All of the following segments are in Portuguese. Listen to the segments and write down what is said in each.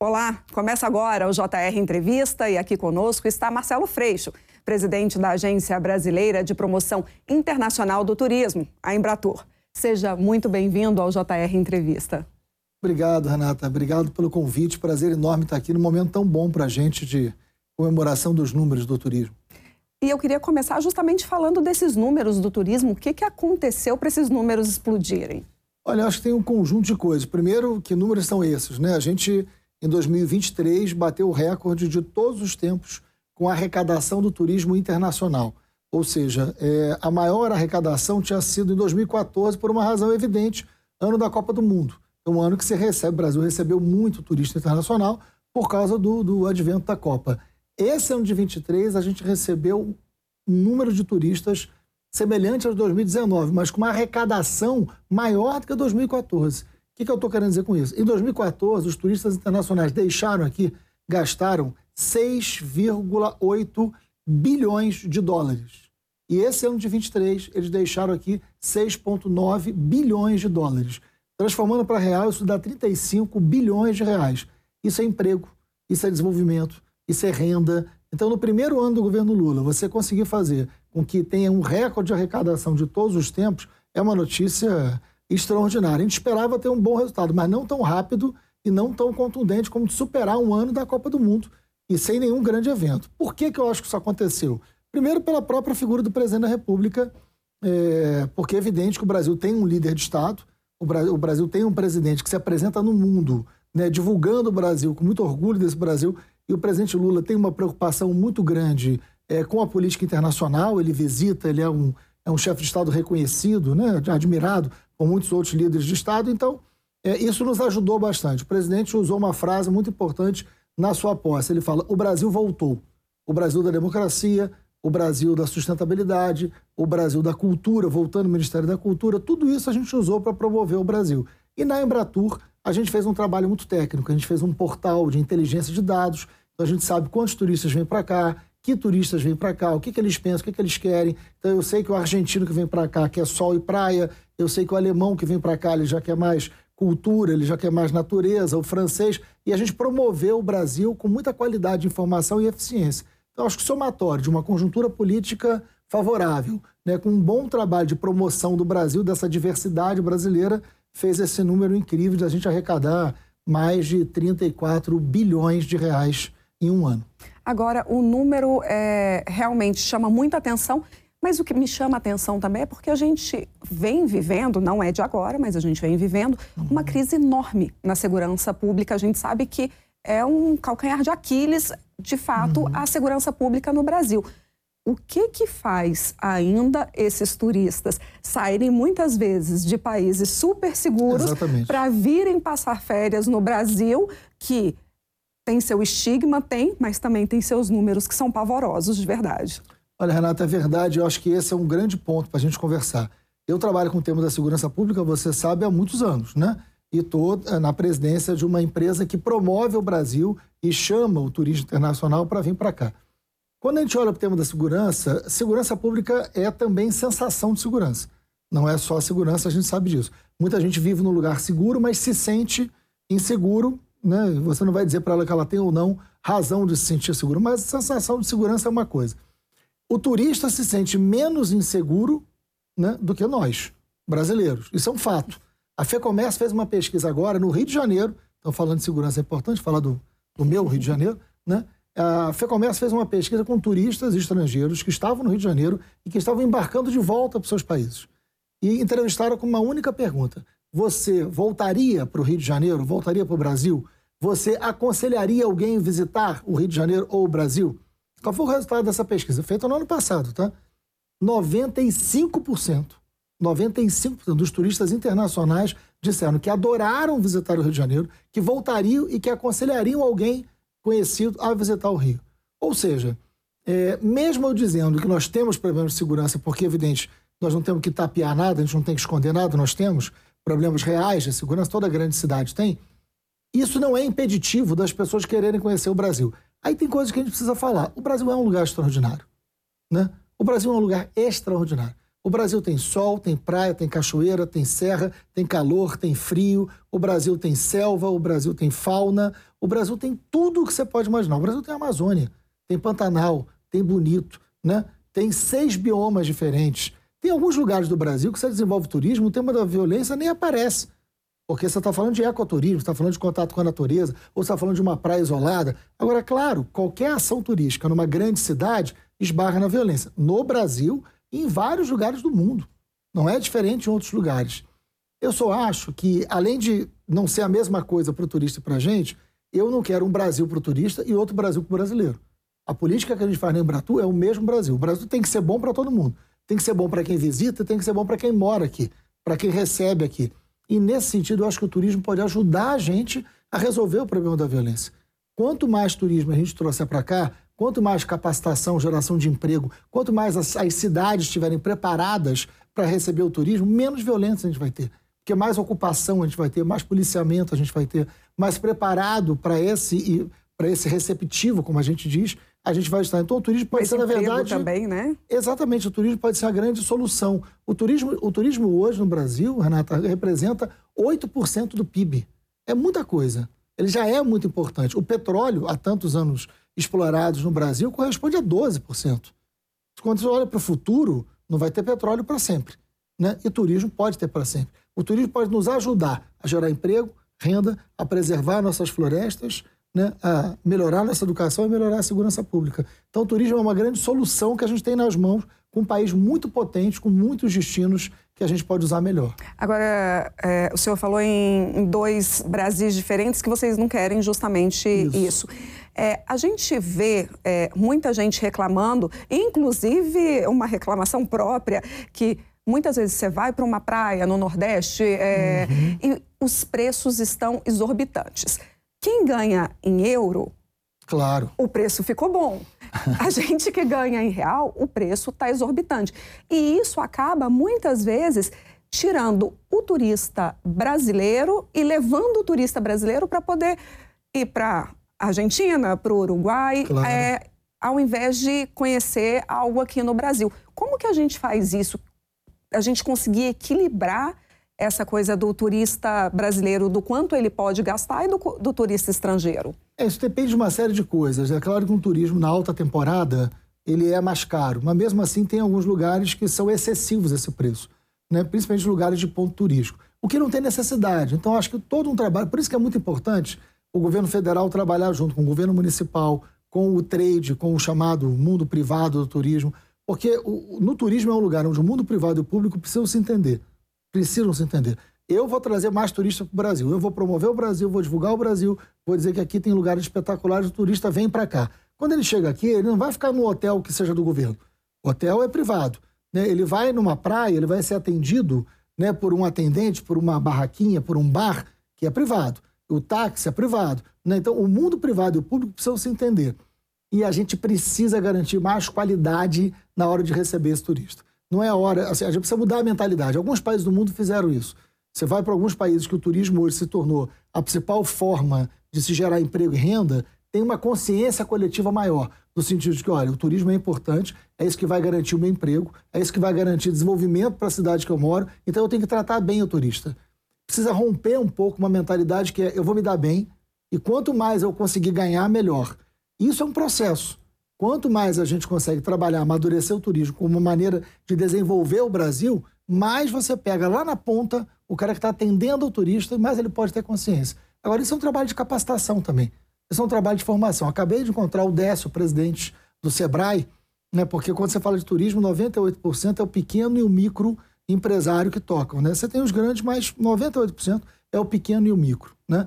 Olá, começa agora o JR Entrevista e aqui conosco está Marcelo Freixo, presidente da Agência Brasileira de Promoção Internacional do Turismo, a Embratur. Seja muito bem-vindo ao JR Entrevista. Obrigado, Renata. Obrigado pelo convite. Prazer enorme estar aqui num momento tão bom para a gente de comemoração dos números do turismo. E eu queria começar justamente falando desses números do turismo. O que, que aconteceu para esses números explodirem? Olha, acho que tem um conjunto de coisas. Primeiro, que números são esses? Né? A gente, em 2023, bateu o recorde de todos os tempos com a arrecadação do turismo internacional. Ou seja, é, a maior arrecadação tinha sido em 2014 por uma razão evidente, ano da Copa do Mundo. É um ano que se recebe, o Brasil recebeu muito turista internacional por causa do, do advento da Copa. Esse ano de 23, a gente recebeu um número de turistas semelhante ao de 2019, mas com uma arrecadação maior do que a 2014. Que, que eu estou querendo dizer com isso? Em 2014, os turistas internacionais deixaram aqui, gastaram 6,8 bilhões de dólares. E esse ano de 23, eles deixaram aqui 6,9 bilhões de dólares. Transformando para real, isso dá 35 bilhões de reais. Isso é emprego, isso é desenvolvimento, isso é renda. Então, no primeiro ano do governo Lula, você conseguir fazer com que tenha um recorde de arrecadação de todos os tempos é uma notícia extraordinária. A gente esperava ter um bom resultado, mas não tão rápido e não tão contundente como de superar um ano da Copa do Mundo e sem nenhum grande evento. Por que, que eu acho que isso aconteceu? Primeiro, pela própria figura do presidente da República, é, porque é evidente que o Brasil tem um líder de Estado, o Brasil, o Brasil tem um presidente que se apresenta no mundo, né, divulgando o Brasil, com muito orgulho desse Brasil, e o presidente Lula tem uma preocupação muito grande é, com a política internacional. Ele visita, ele é um, é um chefe de Estado reconhecido, né, admirado por muitos outros líderes de Estado. Então, é, isso nos ajudou bastante. O presidente usou uma frase muito importante na sua posse. Ele fala: o Brasil voltou. O Brasil da democracia, o Brasil da sustentabilidade, o Brasil da cultura, voltando ao Ministério da Cultura. Tudo isso a gente usou para promover o Brasil. E na Embratur, a gente fez um trabalho muito técnico. A gente fez um portal de inteligência de dados então a gente sabe quantos turistas vêm para cá, que turistas vêm para cá, o que, que eles pensam, o que, que eles querem. Então eu sei que o argentino que vem para cá quer sol e praia, eu sei que o alemão que vem para cá ele já quer mais cultura, ele já quer mais natureza, o francês, e a gente promoveu o Brasil com muita qualidade de informação e eficiência. Então acho que somatório de uma conjuntura política favorável, né, com um bom trabalho de promoção do Brasil, dessa diversidade brasileira, fez esse número incrível de a gente arrecadar mais de 34 bilhões de reais em um ano. Agora, o número é, realmente chama muita atenção, mas o que me chama a atenção também é porque a gente vem vivendo, não é de agora, mas a gente vem vivendo uhum. uma crise enorme na segurança pública. A gente sabe que é um calcanhar de Aquiles, de fato, uhum. a segurança pública no Brasil. O que que faz ainda esses turistas saírem muitas vezes de países super seguros para virem passar férias no Brasil, que tem seu estigma, tem, mas também tem seus números que são pavorosos de verdade. Olha, Renata, é verdade. Eu acho que esse é um grande ponto para a gente conversar. Eu trabalho com o tema da segurança pública, você sabe, há muitos anos, né? E estou eh, na presidência de uma empresa que promove o Brasil e chama o turismo internacional para vir para cá. Quando a gente olha para o tema da segurança, segurança pública é também sensação de segurança. Não é só segurança, a gente sabe disso. Muita gente vive num lugar seguro, mas se sente inseguro né? Você não vai dizer para ela que ela tem ou não razão de se sentir seguro, mas a sensação de segurança é uma coisa. O turista se sente menos inseguro né, do que nós, brasileiros. Isso é um fato. A FEComércio fez uma pesquisa agora no Rio de Janeiro, estão falando de segurança, é importante falar do, do meu Rio de Janeiro, né? A FEComércio fez uma pesquisa com turistas estrangeiros que estavam no Rio de Janeiro e que estavam embarcando de volta para os seus países. E entrevistaram com uma única pergunta: você voltaria para o Rio de Janeiro, voltaria para o Brasil? Você aconselharia alguém visitar o Rio de Janeiro ou o Brasil? Qual foi o resultado dessa pesquisa? Feita no ano passado, tá? 95%, 95% dos turistas internacionais disseram que adoraram visitar o Rio de Janeiro, que voltariam e que aconselhariam alguém conhecido a visitar o Rio. Ou seja, é, mesmo eu dizendo que nós temos problemas de segurança, porque, evidente, nós não temos que tapear nada, a gente não tem que esconder nada, nós temos, problemas reais de segurança, toda grande cidade tem. Isso não é impeditivo das pessoas quererem conhecer o Brasil. Aí tem coisas que a gente precisa falar. O Brasil é um lugar extraordinário. Né? O Brasil é um lugar extraordinário. O Brasil tem sol, tem praia, tem cachoeira, tem serra, tem calor, tem frio. O Brasil tem selva, o Brasil tem fauna. O Brasil tem tudo o que você pode imaginar. O Brasil tem Amazônia, tem Pantanal, tem Bonito, né? Tem seis biomas diferentes. Tem alguns lugares do Brasil que você desenvolve turismo, o tema da violência nem aparece. Porque você está falando de ecoturismo, está falando de contato com a natureza, ou está falando de uma praia isolada. Agora, claro, qualquer ação turística numa grande cidade esbarra na violência. No Brasil e em vários lugares do mundo. Não é diferente em outros lugares. Eu só acho que, além de não ser a mesma coisa para o turista e para a gente, eu não quero um Brasil para o turista e outro Brasil para o brasileiro. A política que a gente faz no Embratu é o mesmo Brasil. O Brasil tem que ser bom para todo mundo. Tem que ser bom para quem visita, tem que ser bom para quem mora aqui, para quem recebe aqui. E nesse sentido, eu acho que o turismo pode ajudar a gente a resolver o problema da violência. Quanto mais turismo a gente trouxer para cá, quanto mais capacitação, geração de emprego, quanto mais as, as cidades estiverem preparadas para receber o turismo, menos violência a gente vai ter. Porque mais ocupação a gente vai ter, mais policiamento a gente vai ter, mais preparado para esse, esse receptivo, como a gente diz, a gente vai estar. Então o turismo pode Esse ser, na verdade. também, né? Exatamente, o turismo pode ser a grande solução. O turismo, o turismo hoje no Brasil, Renata, representa 8% do PIB. É muita coisa. Ele já é muito importante. O petróleo, há tantos anos explorados no Brasil, corresponde a 12%. Quando você olha para o futuro, não vai ter petróleo para sempre. Né? E turismo pode ter para sempre. O turismo pode nos ajudar a gerar emprego, renda, a preservar nossas florestas né, a melhorar a nossa educação e melhorar a segurança pública. Então, o turismo é uma grande solução que a gente tem nas mãos com um país muito potente, com muitos destinos que a gente pode usar melhor. Agora, é, o senhor falou em, em, dois Brasis diferentes que vocês não querem justamente isso. isso. É, a gente vê é, muita gente reclamando, inclusive uma reclamação própria, que muitas vezes você vai para uma praia no Nordeste é, uhum. e os preços estão exorbitantes. Quem ganha em euro, claro, o preço ficou bom. A gente que ganha em real, o preço está exorbitante. E isso acaba, muitas vezes, tirando o turista brasileiro e levando o turista brasileiro para poder ir para Argentina, para o Uruguai, claro. é, ao invés de conhecer algo aqui no Brasil. Como que a gente faz isso? A gente conseguir equilibrar essa coisa do turista brasileiro, do quanto ele pode gastar e do, do turista estrangeiro? É, isso depende de uma série de coisas. É claro que um turismo na alta temporada ele é mais caro, mas mesmo assim tem alguns lugares que são excessivos esse preço, né? principalmente lugares de ponto turístico, o que não tem necessidade. Então, acho que todo um trabalho, por isso que é muito importante o governo federal trabalhar junto com o governo municipal, com o trade, com o chamado mundo privado do turismo, porque o, no turismo é um lugar onde o mundo privado e o público precisam se entender precisam se entender. Eu vou trazer mais turistas para o Brasil. Eu vou promover o Brasil, vou divulgar o Brasil, vou dizer que aqui tem lugares espetaculares, o turista vem para cá. Quando ele chega aqui, ele não vai ficar no hotel que seja do governo. O hotel é privado. Né? Ele vai numa praia, ele vai ser atendido né, por um atendente, por uma barraquinha, por um bar, que é privado. O táxi é privado. Né? Então, o mundo privado e o público precisam se entender. E a gente precisa garantir mais qualidade na hora de receber esse turista. Não é a hora. Assim, a gente precisa mudar a mentalidade. Alguns países do mundo fizeram isso. Você vai para alguns países que o turismo hoje se tornou a principal forma de se gerar emprego e renda, tem uma consciência coletiva maior, no sentido de que, olha, o turismo é importante, é isso que vai garantir o meu emprego, é isso que vai garantir desenvolvimento para a cidade que eu moro, então eu tenho que tratar bem o turista. Precisa romper um pouco uma mentalidade que é eu vou me dar bem e quanto mais eu conseguir ganhar, melhor. Isso é um processo. Quanto mais a gente consegue trabalhar, amadurecer o turismo como uma maneira de desenvolver o Brasil, mais você pega lá na ponta o cara que está atendendo o turista, mais ele pode ter consciência. Agora, isso é um trabalho de capacitação também. Isso é um trabalho de formação. Acabei de encontrar o Décio, presidente do Sebrae, né, porque quando você fala de turismo, 98% é o pequeno e o micro empresário que tocam. Né? Você tem os grandes, mas 98% é o pequeno e o micro. Né?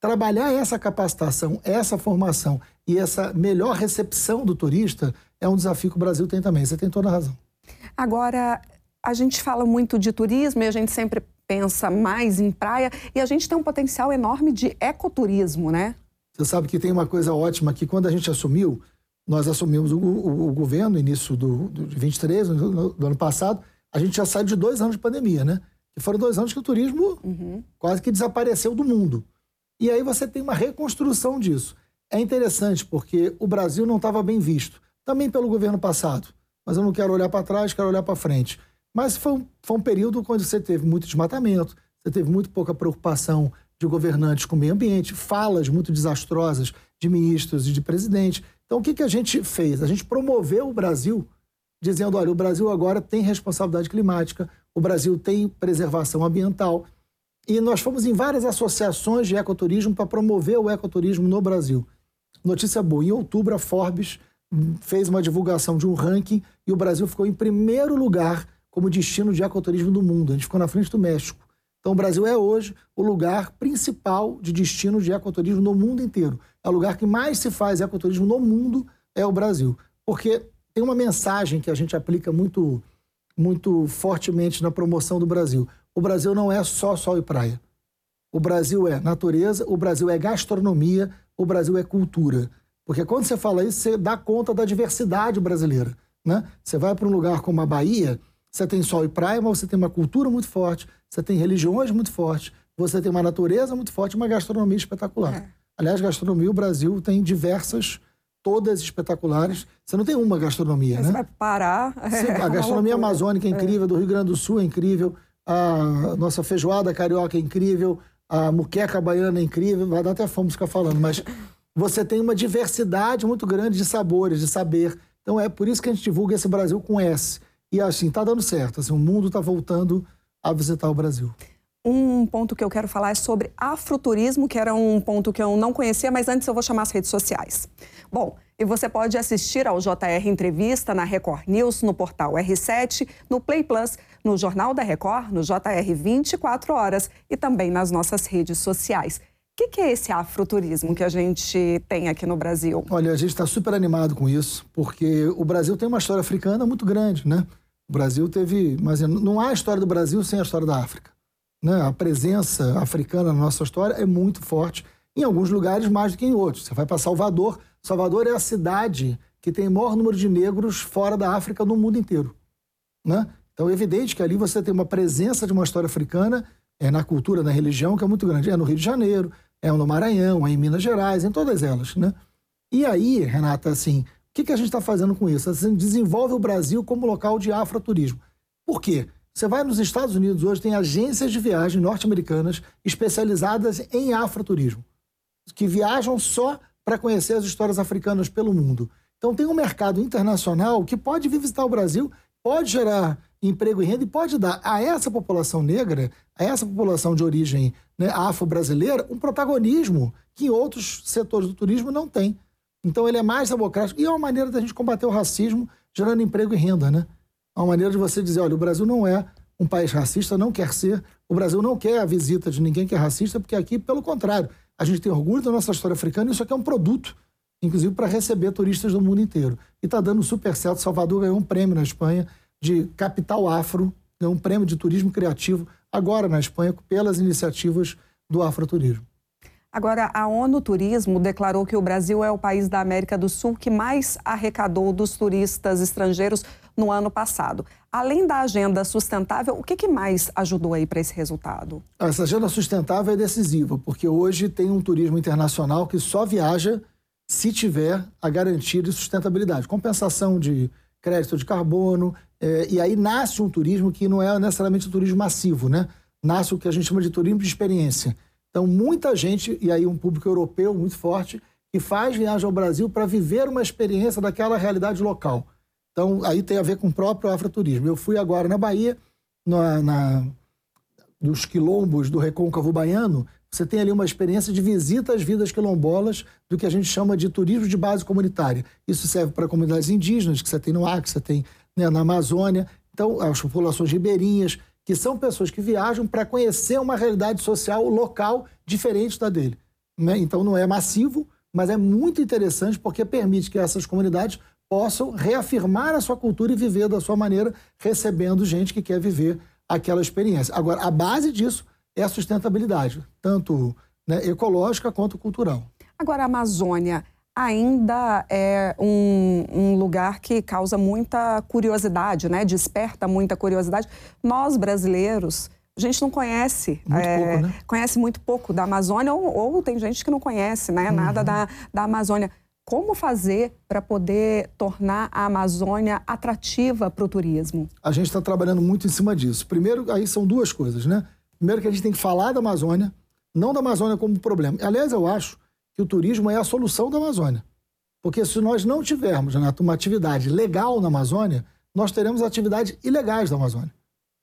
Trabalhar essa capacitação, essa formação e essa melhor recepção do turista é um desafio que o Brasil tem também. Você tem toda a razão. Agora, a gente fala muito de turismo e a gente sempre pensa mais em praia e a gente tem um potencial enorme de ecoturismo, né? Você sabe que tem uma coisa ótima que quando a gente assumiu, nós assumimos o, o, o governo, início do, do 23, do, do, ano passado, a gente já saiu de dois anos de pandemia, né? Que foram dois anos que o turismo uhum. quase que desapareceu do mundo. E aí você tem uma reconstrução disso. É interessante porque o Brasil não estava bem visto, também pelo governo passado. Mas eu não quero olhar para trás, quero olhar para frente. Mas foi um, foi um período onde você teve muito desmatamento, você teve muito pouca preocupação de governantes com o meio ambiente, falas muito desastrosas de ministros e de presidente. Então, o que, que a gente fez? A gente promoveu o Brasil, dizendo: olha, o Brasil agora tem responsabilidade climática, o Brasil tem preservação ambiental. E nós fomos em várias associações de ecoturismo para promover o ecoturismo no Brasil. Notícia boa: em outubro, a Forbes fez uma divulgação de um ranking e o Brasil ficou em primeiro lugar como destino de ecoturismo do mundo. A gente ficou na frente do México. Então, o Brasil é hoje o lugar principal de destino de ecoturismo no mundo inteiro. É o lugar que mais se faz ecoturismo no mundo, é o Brasil. Porque tem uma mensagem que a gente aplica muito, muito fortemente na promoção do Brasil. O Brasil não é só sol e praia. O Brasil é natureza, o Brasil é gastronomia, o Brasil é cultura. Porque quando você fala isso, você dá conta da diversidade brasileira. Né? Você vai para um lugar como a Bahia, você tem sol e praia, mas você tem uma cultura muito forte, você tem religiões muito fortes, você tem uma natureza muito forte e uma gastronomia espetacular. É. Aliás, gastronomia, o Brasil tem diversas, todas espetaculares. Você não tem uma gastronomia, Você né? vai parar. Sim, a gastronomia amazônica é, é incrível, do Rio Grande do Sul é incrível, a nossa feijoada carioca é incrível, a muqueca baiana é incrível, vai dar até fome ficar falando, mas você tem uma diversidade muito grande de sabores, de saber. Então é por isso que a gente divulga esse Brasil com S. E assim, tá dando certo. Assim, o mundo está voltando a visitar o Brasil. Um ponto que eu quero falar é sobre afroturismo, que era um ponto que eu não conhecia, mas antes eu vou chamar as redes sociais. Bom, e você pode assistir ao JR Entrevista na Record News, no portal R7, no Play Plus, no Jornal da Record, no JR 24 horas e também nas nossas redes sociais. O que, que, é esse afroturismo que a gente tem aqui no Brasil? Olha, a gente está super animado com isso, porque o Brasil tem uma história africana muito grande, né? O Brasil teve. Mas não há história do Brasil sem a história da África. Né? A presença africana na nossa história é muito forte, em alguns lugares mais do que em outros. Você vai para Salvador. Salvador é a cidade que tem maior número de negros fora da África no mundo inteiro. Né? Então é evidente que ali você tem uma presença de uma história africana é, na cultura, na religião, que é muito grande. É no Rio de Janeiro, é no Maranhão, é em Minas Gerais, em todas elas. Né? E aí, Renata, assim, que, que a gente está fazendo com isso? A gente desenvolve o Brasil como local de afroturismo. Por quê? Você vai nos Estados Unidos hoje, tem agências de viagem norte-americanas especializadas em afroturismo, que viajam só para conhecer as histórias africanas pelo mundo. Então tem um mercado internacional que pode vir visitar o Brasil, pode gerar emprego e renda e pode dar a essa população negra, a essa população de origem né, afro-brasileira, um protagonismo que em outros setores do turismo não tem. Então ele é mais democrático e é uma maneira da gente combater o racismo, gerando emprego e renda, né? Uma maneira de você dizer, olha, o Brasil não é um país racista, não quer ser. O Brasil não quer a visita de ninguém que é racista, porque aqui, pelo contrário, a gente tem orgulho da nossa história africana e isso aqui é um produto, inclusive para receber turistas do mundo inteiro. E está dando super certo. Salvador ganhou um prêmio na Espanha de capital afro, ganhou um prêmio de turismo criativo agora na Espanha pelas iniciativas do afroturismo. Agora, a ONU Turismo declarou que o Brasil é o país da América do Sul que mais arrecadou dos turistas estrangeiros no ano passado. Além da agenda sustentável, o que, que mais ajudou aí para esse resultado? Essa agenda sustentável é decisiva, porque hoje tem um turismo internacional que só viaja se tiver a garantia de sustentabilidade, compensação de crédito de carbono, é, e aí nasce um turismo que não é necessariamente um turismo massivo, né? Nasce o que a gente chama de turismo de experiência então, muita gente, e aí um público europeu muito forte, que faz viagem ao Brasil para viver uma experiência daquela realidade local. Então, aí tem a ver com o próprio afroturismo. Eu fui agora na Bahia, na, na dos quilombos do recôncavo baiano, você tem ali uma experiência de visita às vidas quilombolas do que a gente chama de turismo de base comunitária. Isso serve para comunidades indígenas, que você tem no Acre, você tem né, na Amazônia, então as populações ribeirinhas que são pessoas que viajam para conhecer uma realidade social local diferente da dele. Né? Então não é massivo, mas é muito interessante porque permite que essas comunidades possam reafirmar a sua cultura e viver da sua maneira, recebendo gente que quer viver aquela experiência. Agora, a base disso é a sustentabilidade, tanto né, ecológica quanto cultural. Agora, a Amazônia ainda é um, um, lugar que causa muita curiosidade, né? Desperta muita curiosidade. Nós, brasileiros, a gente não conhece. Muito é, pouco, né? Conhece muito pouco da Amazônia, ou, ou, tem gente que não conhece né? Uhum. nada da, da Amazônia. Como fazer para poder tornar a Amazônia atrativa para o turismo? A gente está trabalhando muito em cima disso. Primeiro, aí são duas coisas, né? Primeiro que a gente tem que falar da Amazônia, não da Amazônia como problema. Aliás, eu acho que o turismo é a solução da Amazônia. Porque se nós não tivermos, Renato, uma atividade legal na Amazônia, nós teremos atividades ilegais da Amazônia.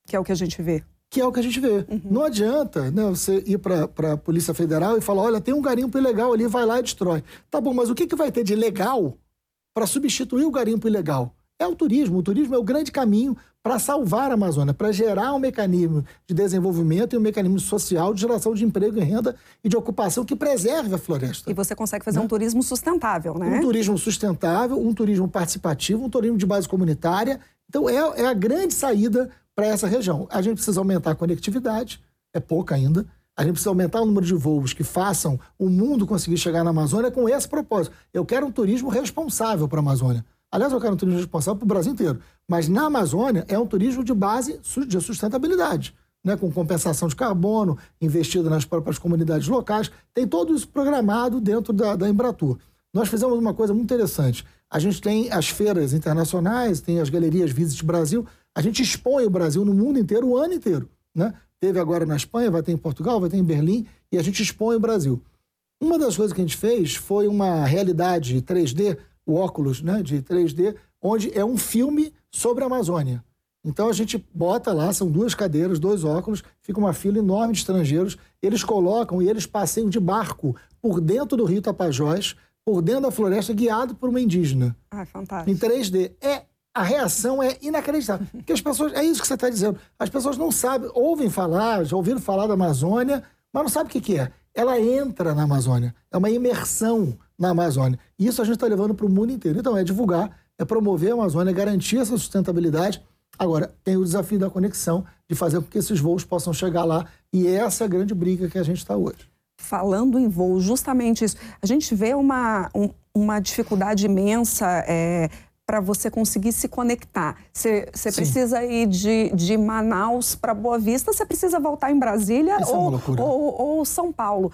Que é o que a gente vê. Que é o que a gente vê. Uhum. Não adianta né, você ir para a Polícia Federal e falar: olha, tem um garimpo ilegal ali, vai lá e destrói. Tá bom, mas o que, que vai ter de legal para substituir o garimpo ilegal? É o turismo. O turismo é o grande caminho para salvar a Amazônia, para gerar um mecanismo de desenvolvimento e um mecanismo social de geração de emprego e renda e de ocupação que preserve a floresta. E você consegue fazer né? um turismo sustentável, né? Um turismo sustentável, um turismo participativo, um turismo de base comunitária. Então, é, é a grande saída para essa região. A gente precisa aumentar a conectividade, é pouca ainda. A gente precisa aumentar o número de voos que façam o mundo conseguir chegar na Amazônia com esse propósito. Eu quero um turismo responsável para a Amazônia. Aliás, eu quero um turismo responsável para o Brasil inteiro. Mas na Amazônia é um turismo de base de sustentabilidade, né? com compensação de carbono, investido nas próprias comunidades locais. Tem tudo isso programado dentro da, da Embratur. Nós fizemos uma coisa muito interessante. A gente tem as feiras internacionais, tem as galerias Visit Brasil. A gente expõe o Brasil no mundo inteiro o ano inteiro. Né? Teve agora na Espanha, vai ter em Portugal, vai ter em Berlim, e a gente expõe o Brasil. Uma das coisas que a gente fez foi uma realidade 3D o óculos né, de 3D, onde é um filme sobre a Amazônia. Então a gente bota lá, são duas cadeiras, dois óculos, fica uma fila enorme de estrangeiros, eles colocam e eles passeiam de barco por dentro do rio Tapajós, por dentro da floresta, guiado por uma indígena. Ah, fantástico. Em 3D. É, a reação é inacreditável. Porque as pessoas, é isso que você está dizendo, as pessoas não sabem, ouvem falar, já ouviram falar da Amazônia, mas não sabem o que, que é. Ela entra na Amazônia, é uma imersão na Amazônia. E isso a gente está levando para o mundo inteiro. Então, é divulgar, é promover a Amazônia, é garantir essa sustentabilidade. Agora, tem o desafio da conexão, de fazer com que esses voos possam chegar lá. E essa é a grande briga que a gente está hoje. Falando em voo, justamente isso. A gente vê uma, um, uma dificuldade imensa é, para você conseguir se conectar. Você, você precisa ir de, de Manaus para Boa Vista, você precisa voltar em Brasília é ou, ou, ou São Paulo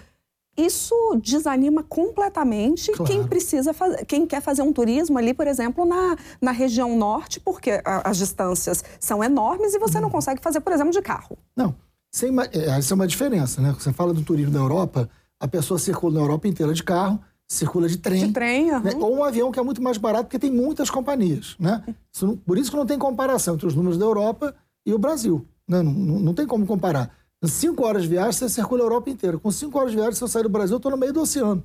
isso desanima completamente claro. quem precisa fazer, quem quer fazer um turismo ali, por exemplo, na, na região norte, porque a, as distâncias são enormes e você não consegue fazer, por exemplo, de carro. Não. Sem, é, essa é uma diferença, né? Você fala do turismo da Europa, a pessoa circula na Europa inteira de carro, circula de trem. De trem, uhum. né? Ou um avião que é muito mais barato, porque tem muitas companhias, né? Isso, por isso que não tem comparação entre os números da Europa e o Brasil. Né? Não, não, não tem como comparar. Cinco horas de viagem, você circula a Europa inteira. Com cinco horas de viagem, se eu sair do Brasil, eu estou no meio do oceano.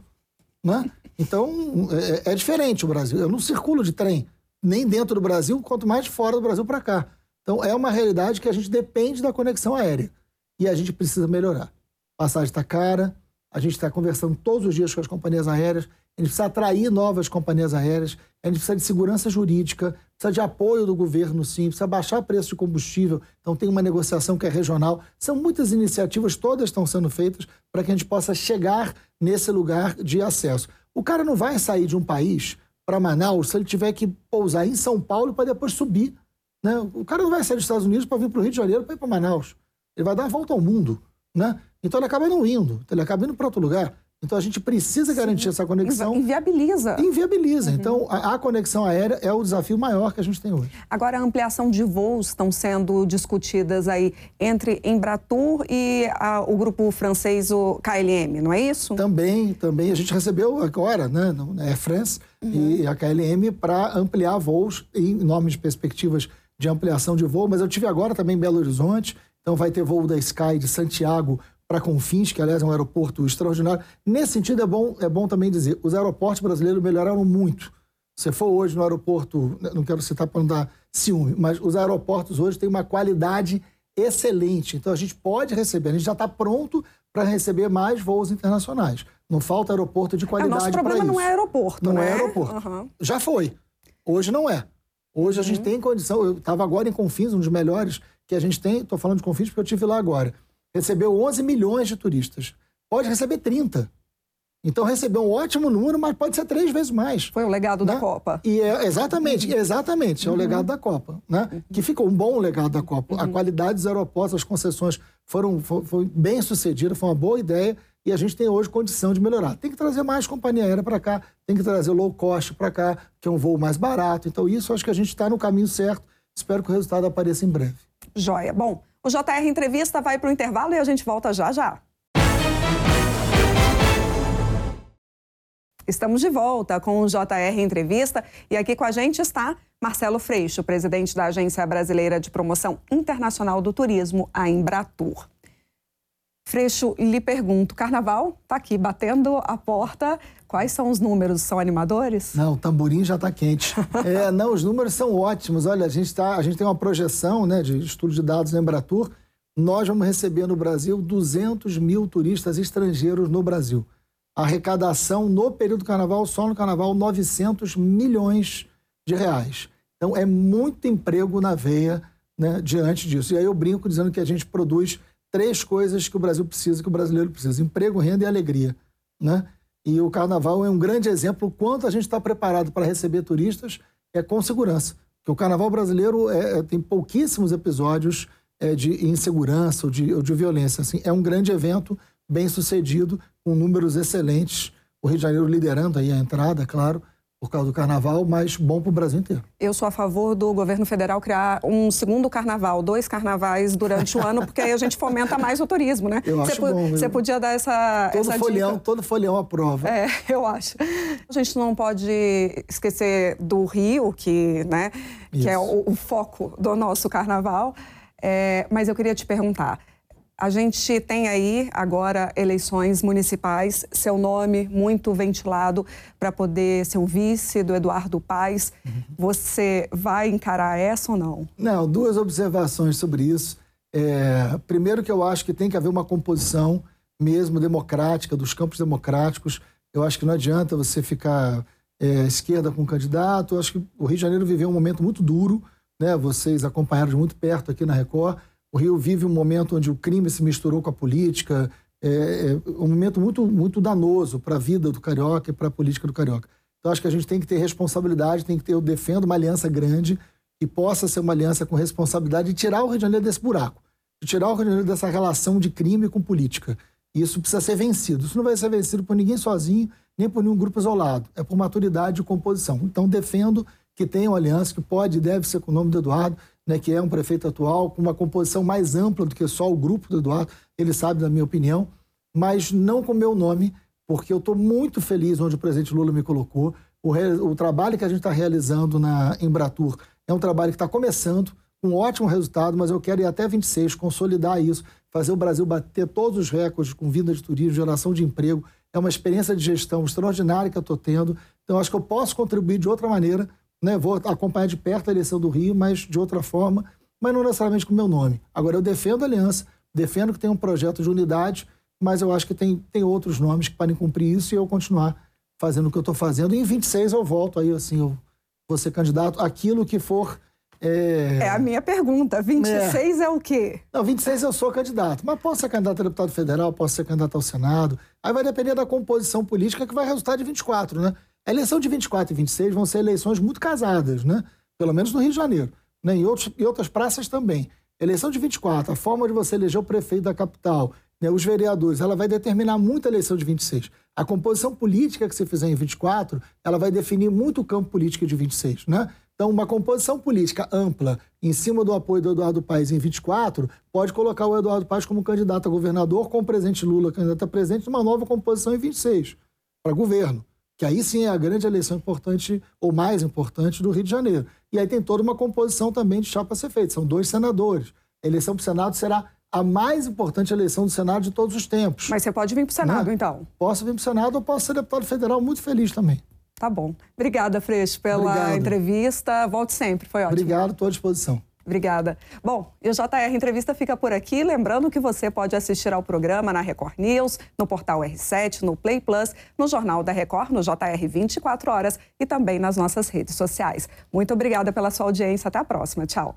Né? Então, é, é, diferente o Brasil. Eu não circulo de trem, nem dentro do Brasil, quanto mais fora do Brasil para cá. Então, é uma realidade que a gente depende da conexão aérea. E a gente precisa melhorar. A passagem está cara, a gente está conversando todos os dias com as companhias aéreas, a gente precisa atrair novas companhias aéreas, a gente precisa de segurança jurídica, precisa de apoio do governo, sim, precisa baixar o preço de combustível. Então, tem uma negociação que é regional. São muitas iniciativas, todas estão sendo feitas para que a gente possa chegar nesse lugar de acesso. O cara não vai sair de um país para Manaus se ele tiver que pousar em São Paulo para depois subir. Né? O cara não vai sair dos Estados Unidos para vir para o Rio de Janeiro para ir para Manaus. Ele vai dar a volta ao mundo. Né? Então, ele acaba não indo, ele acaba indo para outro lugar. Então a gente precisa garantir Sim. essa conexão. Inviabiliza. Inviabiliza. Uhum. Então a, a, conexão aérea é o desafio maior que a gente tem hoje. Agora a ampliação de voos estão sendo discutidas aí entre Embratur e a, o grupo francês, o KLM, não é isso? Também, também. A gente recebeu agora, né, na Air France uhum. e a KLM para ampliar voos em nome de perspectivas de ampliação de voo, mas eu tive agora também em Belo Horizonte, então vai ter voo da Sky de Santiago para Confins, que aliás é um aeroporto extraordinário. Nesse sentido, é bom, é bom também dizer, os aeroportos brasileiros melhoraram muito. Se for hoje no aeroporto, não quero citar para não dar ciúme, mas os aeroportos hoje têm uma qualidade excelente. Então a gente pode receber, a gente já está pronto para receber mais voos internacionais. Não falta aeroporto de qualidade para isso. O nosso problema não é aeroporto, Não né? é aeroporto. Uhum. Já foi. Hoje não é. Hoje a gente uhum. tem condição. Eu estava agora em Confins, um dos melhores que a gente tem. Estou falando de Confins porque eu tive lá agora recebeu 11 milhões de turistas. Pode receber 30. Então recebeu um ótimo número, mas pode ser três vezes mais. Foi o legado né? da Copa. E é, exatamente, uhum. exatamente, é o uhum. legado da Copa, né? Uhum. Que ficou um bom legado da Copa. A uhum. qualidade dos aeroportos, as concessões foram foi, foi bem sucedida, foi uma boa ideia e a gente tem hoje condição de melhorar. Tem que trazer mais companhia aérea para cá, tem que trazer low cost para cá, que é um voo mais barato. Então, isso acho que a gente está no caminho certo. Espero que o resultado apareça em breve. Joia. Bom, o JR Entrevista vai para o intervalo e a gente volta já já. Estamos de volta com o JR Entrevista e aqui com a gente está Marcelo Freixo, presidente da Agência Brasileira de Promoção Internacional do Turismo, a Embratur. Freixo, lhe pergunto, carnaval está aqui batendo a porta. Quais são os números? São animadores? Não, o tamborim já está quente. é, não, os números são ótimos. Olha, a gente, tá, a gente tem uma projeção né, de estudo de dados da Embratur. Nós vamos receber no Brasil 200 mil turistas estrangeiros no Brasil arrecadação no período do carnaval, só no carnaval, 900 milhões de reais. Então, é muito emprego na veia né, diante disso. E aí eu brinco dizendo que a gente produz três coisas que o Brasil precisa, que o brasileiro precisa: emprego, renda e alegria. Né? E o carnaval é um grande exemplo quanto a gente está preparado para receber turistas é com segurança. Porque o carnaval brasileiro é, é, tem pouquíssimos episódios é, de insegurança ou de, ou de violência. Assim, é um grande evento bem sucedido, com números excelentes. O Rio de Janeiro liderando aí a entrada, claro, por causa do carnaval, mas bom para o Brasil inteiro. Eu sou a favor do governo federal criar um segundo carnaval, dois carnavais durante o ano, porque aí a gente fomenta mais o turismo, né? Eu acho bom. Você podia dar essa, todo essa folião, dica. Todo folião aprova. É, eu acho. A gente não pode esquecer do Rio, que, né, que é o, o, foco do nosso carnaval, é, mas eu queria te perguntar, a gente tem aí agora eleições municipais, seu nome muito ventilado para poder ser o vice do Eduardo Paes. Uhum. Você vai encarar essa ou não? Não, duas observações sobre isso. É, primeiro que eu acho que tem que haver uma composição mesmo democrática, dos campos democráticos. Eu acho que não adianta você ficar é, esquerda com o candidato. Eu acho que o Rio de Janeiro viveu um momento muito duro, né? Vocês acompanharam de muito perto aqui na Record o Rio vive um momento onde o crime se misturou com a política, é, é um momento muito, muito danoso para a vida do carioca e para a política do carioca. Então, acho que a gente tem que ter responsabilidade, tem que ter, eu defendo uma aliança grande que possa ser uma aliança com responsabilidade e tirar o Rio de Janeiro desse buraco, tirar o Rio de Janeiro dessa relação de crime com política. E isso precisa ser vencido. Isso não vai ser vencido por ninguém sozinho, nem por nenhum grupo isolado. É por maturidade e composição. Então, defendo que tenha uma aliança que pode e deve ser com o nome do Eduardo né, que é um prefeito atual, com uma composição mais ampla do que só o grupo do Eduardo, ele sabe da minha opinião, mas não com meu nome, porque eu estou muito feliz onde o presidente Lula me colocou. O, re... o trabalho que a gente está realizando na Embratur é um trabalho que está começando, com um ótimo resultado, mas eu quero ir até 26, consolidar isso, fazer o Brasil bater todos os recordes com vinda de turismo, geração de emprego. É uma experiência de gestão extraordinária que eu estou tendo. Então, acho que eu posso contribuir de outra maneira né? Vou acompanhar de perto a eleição do Rio, mas de outra forma, mas não necessariamente com o meu nome. Agora, eu defendo a aliança, defendo que tem um projeto de unidade, mas eu acho que tem, tem outros nomes que podem cumprir isso e eu continuar fazendo o que eu estou fazendo. E em 26 eu volto aí, assim, eu vou ser candidato. Aquilo que for. É, é a minha pergunta. 26 é. é o quê? Não, 26 eu sou candidato. Mas posso ser candidato a deputado federal, posso ser candidato ao Senado. Aí vai depender da composição política que vai resultar de 24, né? A eleição de 24 e 26 vão ser eleições muito casadas, né? Pelo menos no Rio de Janeiro. Né? Em, outros, em outras praças também. Eleição de 24, a forma de você eleger o prefeito da capital, né, os vereadores, ela vai determinar muito a eleição de 26. A composição política que você fizer em 24, ela vai definir muito o campo político de 26, né? Então, uma composição política ampla em cima do apoio do Eduardo Paes em 24 pode colocar o Eduardo Paes como candidato a governador, com o presidente Lula candidato a presidente, numa nova composição em 26 para governo que aí sim é a grande eleição importante, ou mais importante, do Rio de Janeiro. E aí tem toda uma composição também de chapa a ser feita. São dois senadores. A eleição para o Senado será a mais importante eleição do Senado de todos os tempos. Mas você pode vir para o Senado, né? então? Posso vir para o Senado ou posso ser deputado federal muito feliz também. Tá bom. Obrigada, Freixo, pela Obrigado. entrevista. Volte sempre, foi ótimo. Obrigado, estou à disposição. Obrigada. Bom, e o JR Entrevista fica por aqui. Lembrando que você pode assistir ao programa na Record News, no portal R7, no Play Plus, no Jornal da Record, no JR 24 Horas e também nas nossas redes sociais. Muito obrigada pela sua audiência. Até a próxima. Tchau.